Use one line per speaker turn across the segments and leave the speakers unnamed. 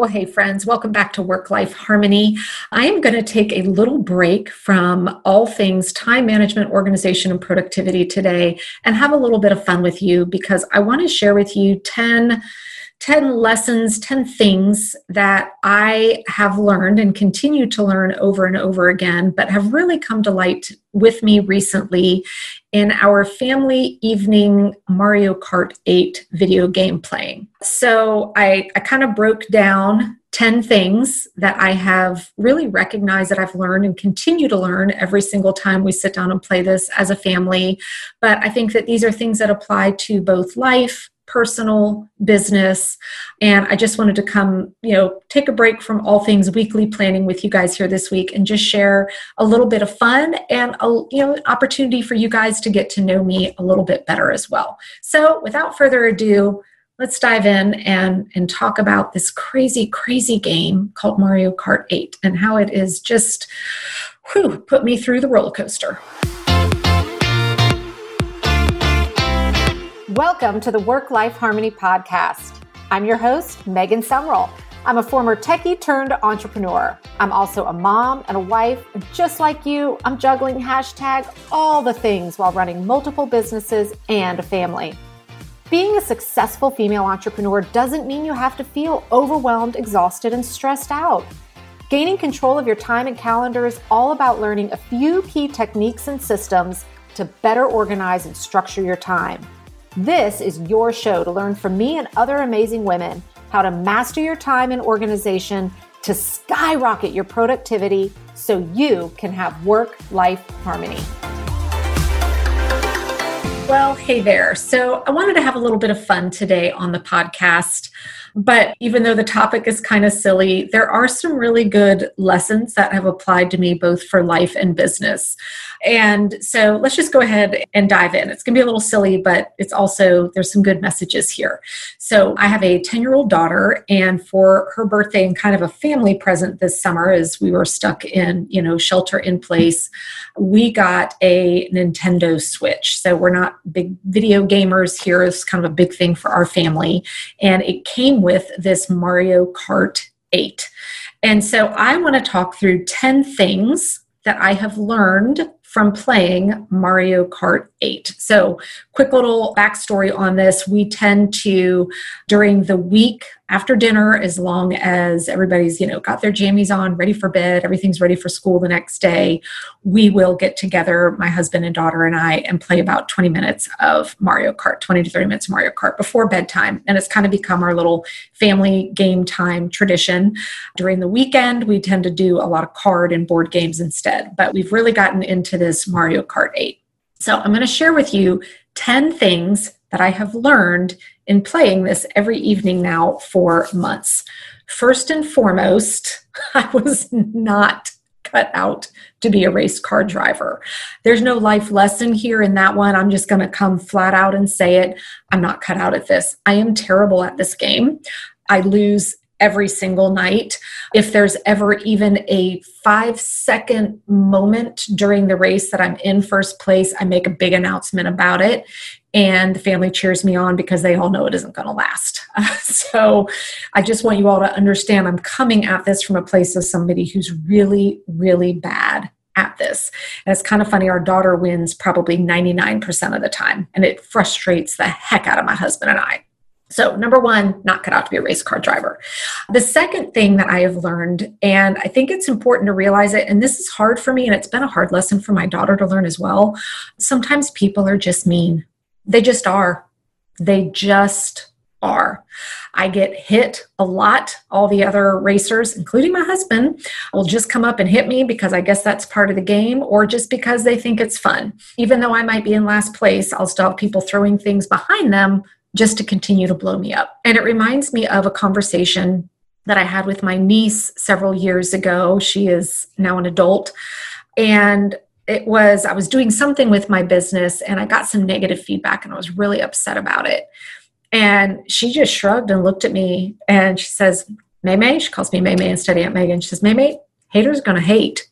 Well, hey, friends, welcome back to Work Life Harmony. I am going to take a little break from all things time management, organization, and productivity today and have a little bit of fun with you because I want to share with you 10 10 lessons, 10 things that I have learned and continue to learn over and over again, but have really come to light with me recently in our family evening Mario Kart 8 video game playing. So I, I kind of broke down 10 things that I have really recognized that I've learned and continue to learn every single time we sit down and play this as a family. But I think that these are things that apply to both life, personal business. And i just wanted to come you know take a break from all things weekly planning with you guys here this week and just share a little bit of fun and a you know opportunity for you guys to get to know me a little bit better as well. So without further ado let's dive in and and talk about this crazy crazy game called mario kart 8 and how it is just whew, put me through the roller coaster
Welcome to the Work Life Harmony Podcast. I'm your host, Megan Sumrell. I'm a former techie turned entrepreneur. I'm also a mom and a wife. And just like you, I'm juggling hashtag all the things while running multiple businesses and a family. Being a successful female entrepreneur doesn't mean you have to feel overwhelmed, exhausted, and stressed out. Gaining control of your time and calendar is all about learning a few key techniques and systems to better organize and structure your time. This is your show to learn from me and other amazing women how to master your time and organization to skyrocket your productivity so you can have work life harmony.
Well, hey there. So, I wanted to have a little bit of fun today on the podcast. But even though the topic is kind of silly, there are some really good lessons that have applied to me both for life and business. And so let's just go ahead and dive in. It's going to be a little silly, but it's also, there's some good messages here. So I have a 10 year old daughter, and for her birthday and kind of a family present this summer, as we were stuck in, you know, shelter in place, we got a Nintendo Switch. So we're not big video gamers here. It's kind of a big thing for our family. And it came with this Mario Kart 8. And so I want to talk through 10 things that I have learned from playing Mario Kart 8. So, quick little backstory on this. We tend to, during the week after dinner, as long as everybody's, you know, got their jammies on, ready for bed, everything's ready for school the next day, we will get together, my husband and daughter and I, and play about 20 minutes of Mario Kart, 20 to 30 minutes of Mario Kart before bedtime. And it's kind of become our little family game time tradition. During the weekend, we tend to do a lot of card and board games instead, but we've really gotten into this Mario Kart 8. So I'm going to share with you 10 things that I have learned in playing this every evening now for months. First and foremost, I was not cut out to be a race car driver. There's no life lesson here in that one. I'm just going to come flat out and say it. I'm not cut out at this. I am terrible at this game. I lose every single night. If there's ever even a five second moment during the race that I'm in first place, I make a big announcement about it. And the family cheers me on because they all know it isn't going to last. So I just want you all to understand I'm coming at this from a place of somebody who's really, really bad at this. And it's kind of funny, our daughter wins probably 99% of the time, and it frustrates the heck out of my husband and I. So, number one, not cut out to be a race car driver. The second thing that I have learned, and I think it's important to realize it, and this is hard for me, and it's been a hard lesson for my daughter to learn as well. Sometimes people are just mean. They just are. They just are. I get hit a lot. All the other racers, including my husband, will just come up and hit me because I guess that's part of the game or just because they think it's fun. Even though I might be in last place, I'll still have people throwing things behind them just to continue to blow me up. And it reminds me of a conversation that I had with my niece several years ago. She is now an adult. And it was, I was doing something with my business and I got some negative feedback and I was really upset about it. And she just shrugged and looked at me and she says, May May, she calls me May May instead of Aunt Megan. She says, May May, haters are gonna hate.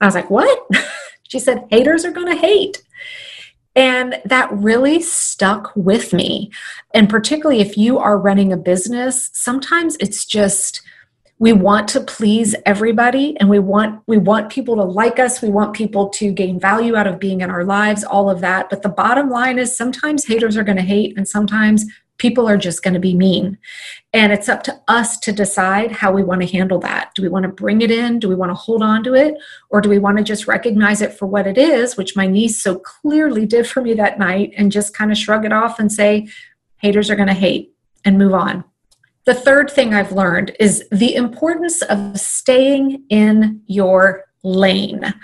And I was like, What? she said, Haters are gonna hate. And that really stuck with me. And particularly if you are running a business, sometimes it's just we want to please everybody and we want we want people to like us we want people to gain value out of being in our lives all of that but the bottom line is sometimes haters are going to hate and sometimes people are just going to be mean. And it's up to us to decide how we want to handle that. Do we want to bring it in? Do we want to hold on to it? Or do we want to just recognize it for what it is which my niece so clearly did for me that night and just kind of shrug it off and say haters are going to hate and move on. The third thing I've learned is the importance of staying in your lane.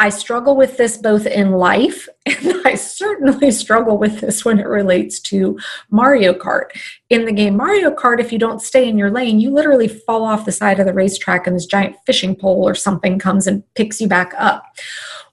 I struggle with this both in life, and I certainly struggle with this when it relates to Mario Kart. In the game Mario Kart, if you don't stay in your lane, you literally fall off the side of the racetrack, and this giant fishing pole or something comes and picks you back up.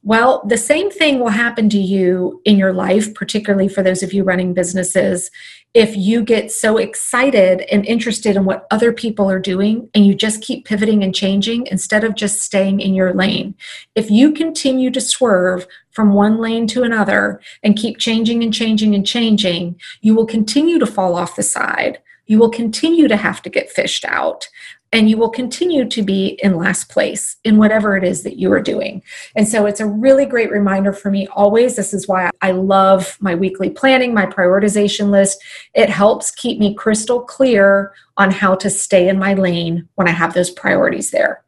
Well, the same thing will happen to you in your life, particularly for those of you running businesses. If you get so excited and interested in what other people are doing and you just keep pivoting and changing instead of just staying in your lane. If you continue to swerve from one lane to another and keep changing and changing and changing, you will continue to fall off the side. You will continue to have to get fished out and you will continue to be in last place in whatever it is that you are doing. And so it's a really great reminder for me always. This is why I love my weekly planning, my prioritization list. It helps keep me crystal clear on how to stay in my lane when I have those priorities there.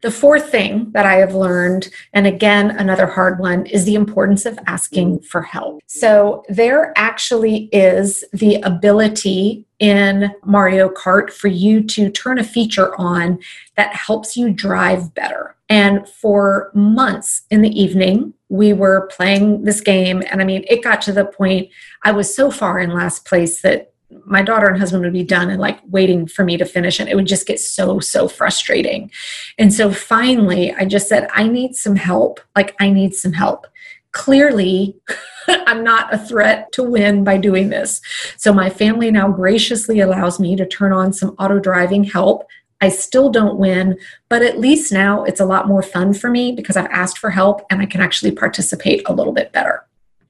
The fourth thing that I have learned, and again, another hard one, is the importance of asking for help. So, there actually is the ability in Mario Kart for you to turn a feature on that helps you drive better. And for months in the evening, we were playing this game. And I mean, it got to the point I was so far in last place that my daughter and husband would be done and like waiting for me to finish and it would just get so so frustrating. And so finally i just said i need some help. Like i need some help. Clearly i'm not a threat to win by doing this. So my family now graciously allows me to turn on some auto driving help. I still don't win, but at least now it's a lot more fun for me because I've asked for help and I can actually participate a little bit better.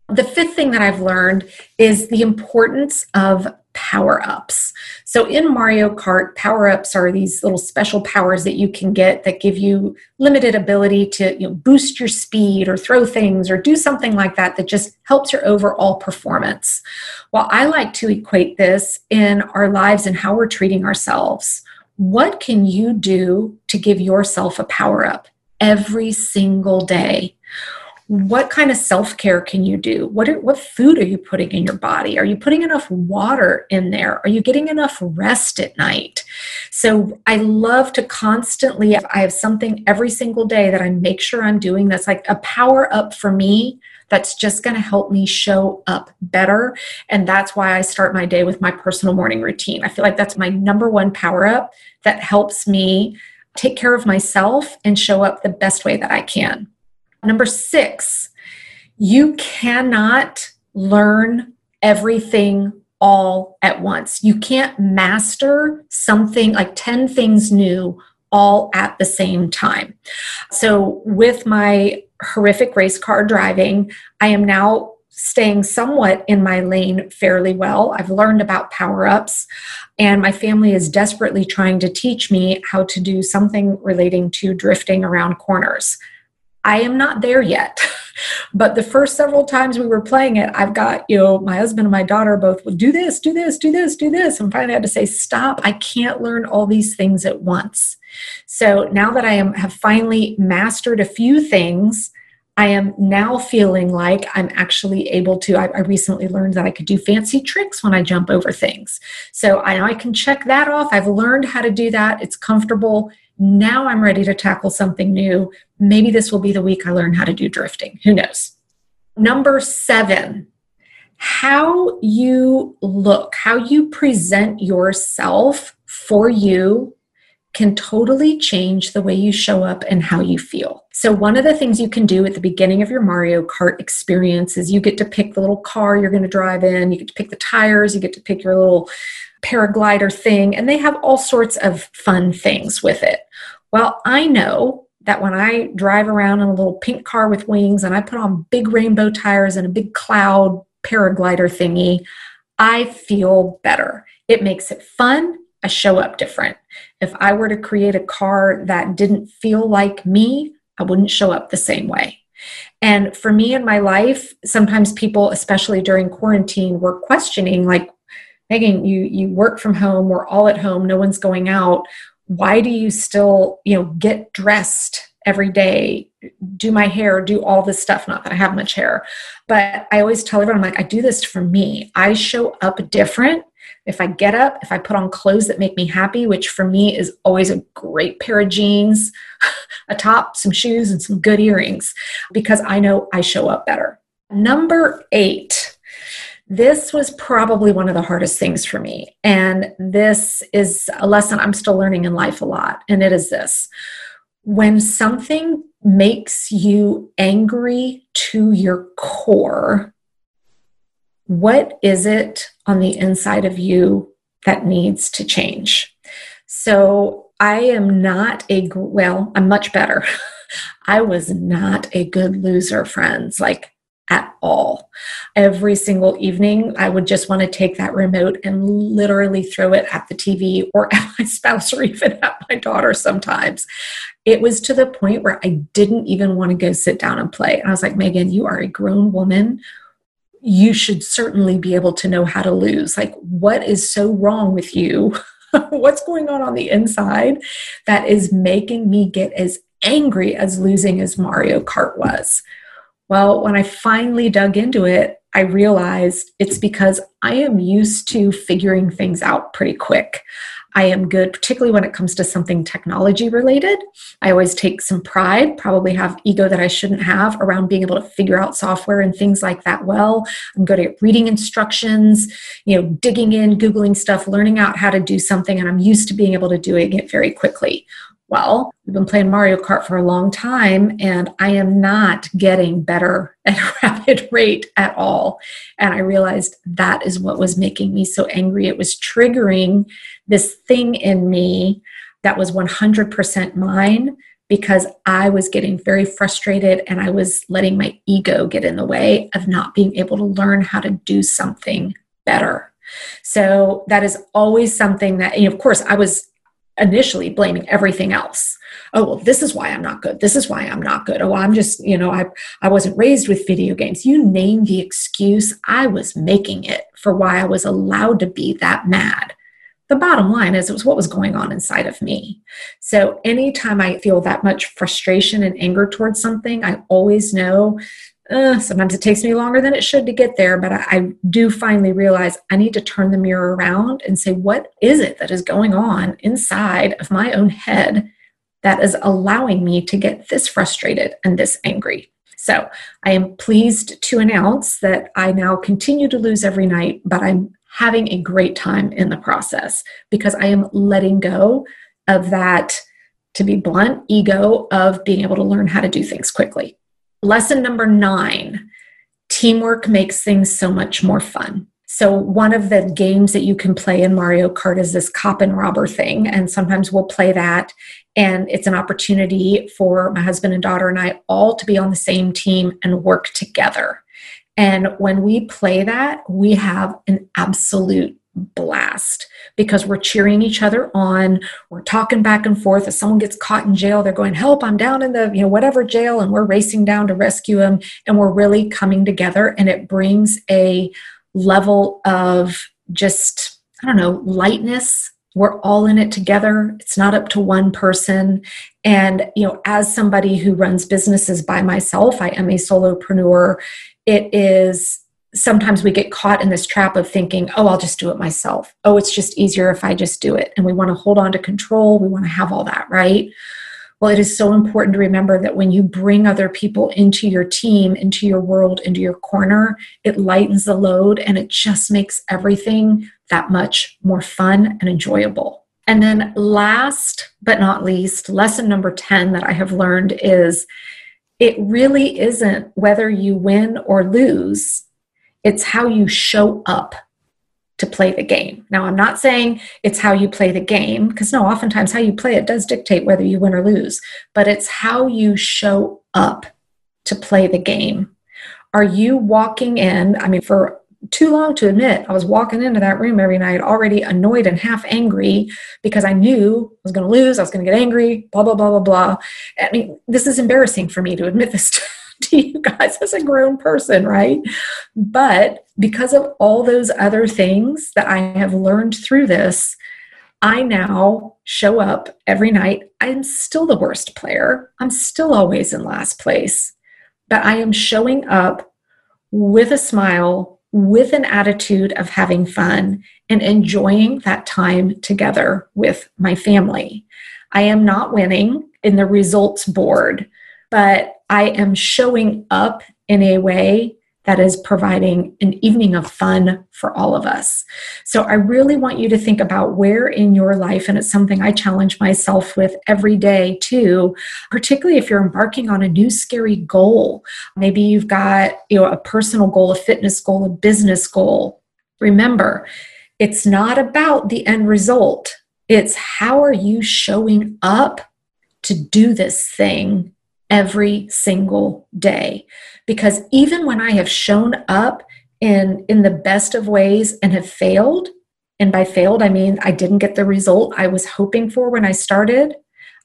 The fifth thing that I've learned is the importance of power ups. So in Mario Kart, power ups are these little special powers that you can get that give you limited ability to you know, boost your speed or throw things or do something like that that just helps your overall performance. Well, I like to equate this in our lives and how we're treating ourselves. What can you do to give yourself a power up every single day? What kind of self-care can you do? What are, what food are you putting in your body? Are you putting enough water in there? Are you getting enough rest at night? So i love to constantly i have something every single day that i make sure i'm doing that's like a power up for me that's just going to help me show up better. And that's why i start my day with my personal morning routine. I feel like that's my number one power up that helps me take care of myself and show up the best way that i can Number six, you cannot learn everything all at once. You can't master something like 10 things new all at the same time. So, with my horrific race car driving, I am now staying somewhat in my lane fairly well. I've learned about power ups, and my family is desperately trying to teach me how to do something relating to drifting around corners. I am not there yet. but the first several times we were playing it, I've got, you know, my husband and my daughter both would do this, do this, do this, do this. And finally I had to say, stop, I can't learn all these things at once. So now that I am have finally mastered a few things, I am now feeling like I'm actually able to. I, I, recently learned that I could do fancy tricks when I jump over things. So I, I can check that off. I've learned how to do that. It's comfortable now I'm ready to tackle something new. Maybe this will be the week I learn how to do drifting. Who knows? Number seven, how you look, how you present yourself for you can totally change the way you show up and how you feel. So, one of the things you can do at the beginning of your Mario Kart experience is you get to pick the little car you're going to drive in, you get to pick the tires, you get to pick your little paraglider thing, and they have all sorts of fun things with it. Well, I know that when I drive around in a little pink car with wings and I put on big rainbow tires and a big cloud paraglider thingy, I feel better. It makes it fun, I show up different. If I were to create a car that didn't feel like me, I wouldn't show up the same way. And for me in my life, sometimes people, especially during quarantine, were questioning, like, Megan, you you work from home, we're all at home, no one's going out. Why do you still, you know, get dressed every day, do my hair, do all this stuff? Not that I have much hair, but I always tell everyone, I'm like, I do this for me. I show up different if I get up, if I put on clothes that make me happy, which for me is always a great pair of jeans, a top, some shoes, and some good earrings, because I know I show up better. Number eight, this was probably one of the hardest things for me. And this is a lesson I'm still learning in life a lot. And it is this when something makes you angry to your core, what is it on the inside of you that needs to change? So I am not a, well, I'm much better. I was not a good loser, friends. Like, at all. Every single evening, I would just want to take that remote and literally throw it at the TV or at my spouse or even at my daughter sometimes. It was to the point where I didn't even want to go sit down and play. And I was like, Megan, you are a grown woman. You should certainly be able to know how to lose. Like, what is so wrong with you? What's going on on the inside that is making me get as angry as losing as Mario Kart was? Well, when I finally dug into it, I realized it's because I am used to figuring things out pretty quick. I am good, particularly when it comes to something technology related. I always take some pride, probably have ego that I shouldn't have around being able to figure out software and things like that well. I'm good at reading instructions, you know, digging in, Googling stuff, learning out how to do something, and I'm used to being able to doing it very quickly. Well, we've been playing Mario Kart for a long time, and I am not getting better at a rapid rate at all. And I realized that is what was making me so angry. It was triggering this thing in me that was 100% mine because I was getting very frustrated and I was letting my ego get in the way of not being able to learn how to do something better. So that is always something that, of course, I was initially blaming everything else. Oh well this is why i'm not good. This is why i'm not good. Oh i'm just you know i i wasn't raised with video games. You name the excuse. I was making it for why i was allowed to be that mad. The bottom line is it was what was going on inside of me. So anytime i feel that much frustration and anger towards something i always know uh, sometimes it takes me longer than it should to get there, but I, I, do finally realize I need to turn the mirror around and say, what is it that is going on inside of my own head that is allowing me to get this frustrated and this angry? So I am pleased to announce that I now continue to lose every night, but I'm having a great time in the process because I am letting go of that, to be blunt, ego of being able to learn how to do things quickly. Lesson number nine teamwork makes things so much more fun. So, one of the games that you can play in Mario Kart is this cop and robber thing. And sometimes we'll play that. And it's an opportunity for my husband and daughter and I all to be on the same team and work together. And when we play that, we have an absolute blast because we're cheering each other on. We're talking back and forth. If someone gets caught in jail they're going help i'm down in the you know whatever jail and we're racing down to rescue him and we're really coming together and it brings a level of just i don't know lightness. We're all in it together. It's not up to one person. And you know as somebody who runs businesses by myself i am a solopreneur it is sometimes we get caught in this trap of thinking, oh, I'll just do it myself. Oh, it's just easier if I just do it. And we want to hold on to control. We want to have all that, right? Well, it is so important to remember that when you bring other people into your team, into your world, into your corner, it lightens the load and it just makes everything that much more fun and enjoyable. And then, last but not least, lesson number 10 that I have learned is it really isn't whether you win or lose, it's how you show up to play the game. Now, I'm not saying it's how you play the game, because no, oftentimes how you play it does dictate whether you win or lose, but it's how you show up to play the game. Are you walking in? I mean, for too long to admit I was walking into that room every night already annoyed and half angry because I knew I was going to lose, I was going to get angry, blah, blah, blah, blah, blah. I mean, this is embarrassing for me to admit this to, you guys as a grown person, right? But because of all those other things that I have learned through this, I now show up every night. I'm still the worst player. I'm still always in last place, but I am showing up with a smile, with an attitude of having fun and enjoying that time together with my family. I am not winning in the results board, but I am showing up in a way that is providing an evening of fun for all of us. So I really want you to think about where in your life, and it's something I challenge myself with every day too, particularly if you're embarking on a new scary goal. Maybe you've got, you know, a personal goal, a fitness goal, a business goal. Remember, it's not about the end result. It's how are you showing up to do this thing every single day. Because even when I have shown up in, in the best of ways and have failed, and by failed, I mean I didn't get the result I was hoping for when I started,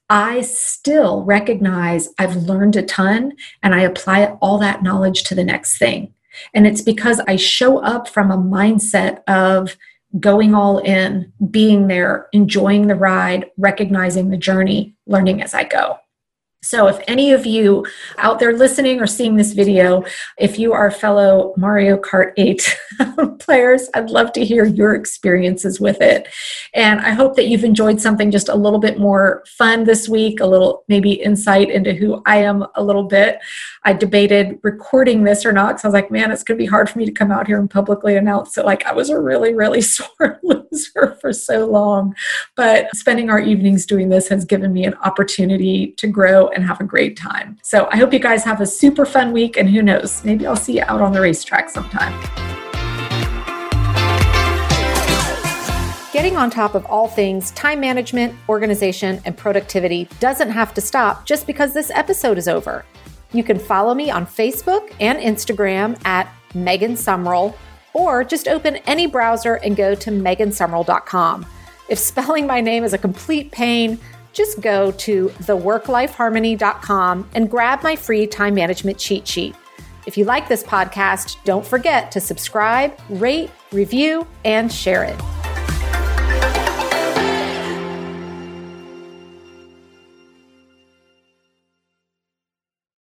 I still recognize I've learned a ton and I apply all that knowledge to the next thing. And it's because I show up from a mindset of going all in, being there, enjoying the ride, recognizing the journey, learning as I go. So, if any of you out there listening or seeing this video, if you are fellow Mario Kart 8 players, I'd love to hear your experiences with it. And I hope that you've enjoyed something just a little bit more fun this week, a little maybe insight into who I am a little bit. I debated recording this or not because I was like, man, it's going to be hard for me to come out here and publicly announce that like I was a really, really sore loser for so long. But spending our evenings doing this has given me an opportunity to grow and have a great time. So I hope you guys have a super fun week. And who knows, maybe I'll see you out on the racetrack sometime.
Getting on top of all things time management, organization, and productivity doesn't have to stop just because this episode is over. You can follow me on Facebook and Instagram at Megan Sumrell, or just open any browser and go to megansumrell.com. If spelling my name is a complete pain, just go to theworklifeharmony.com and grab my free time management cheat sheet. If you like this podcast, don't forget to subscribe, rate, review, and share it.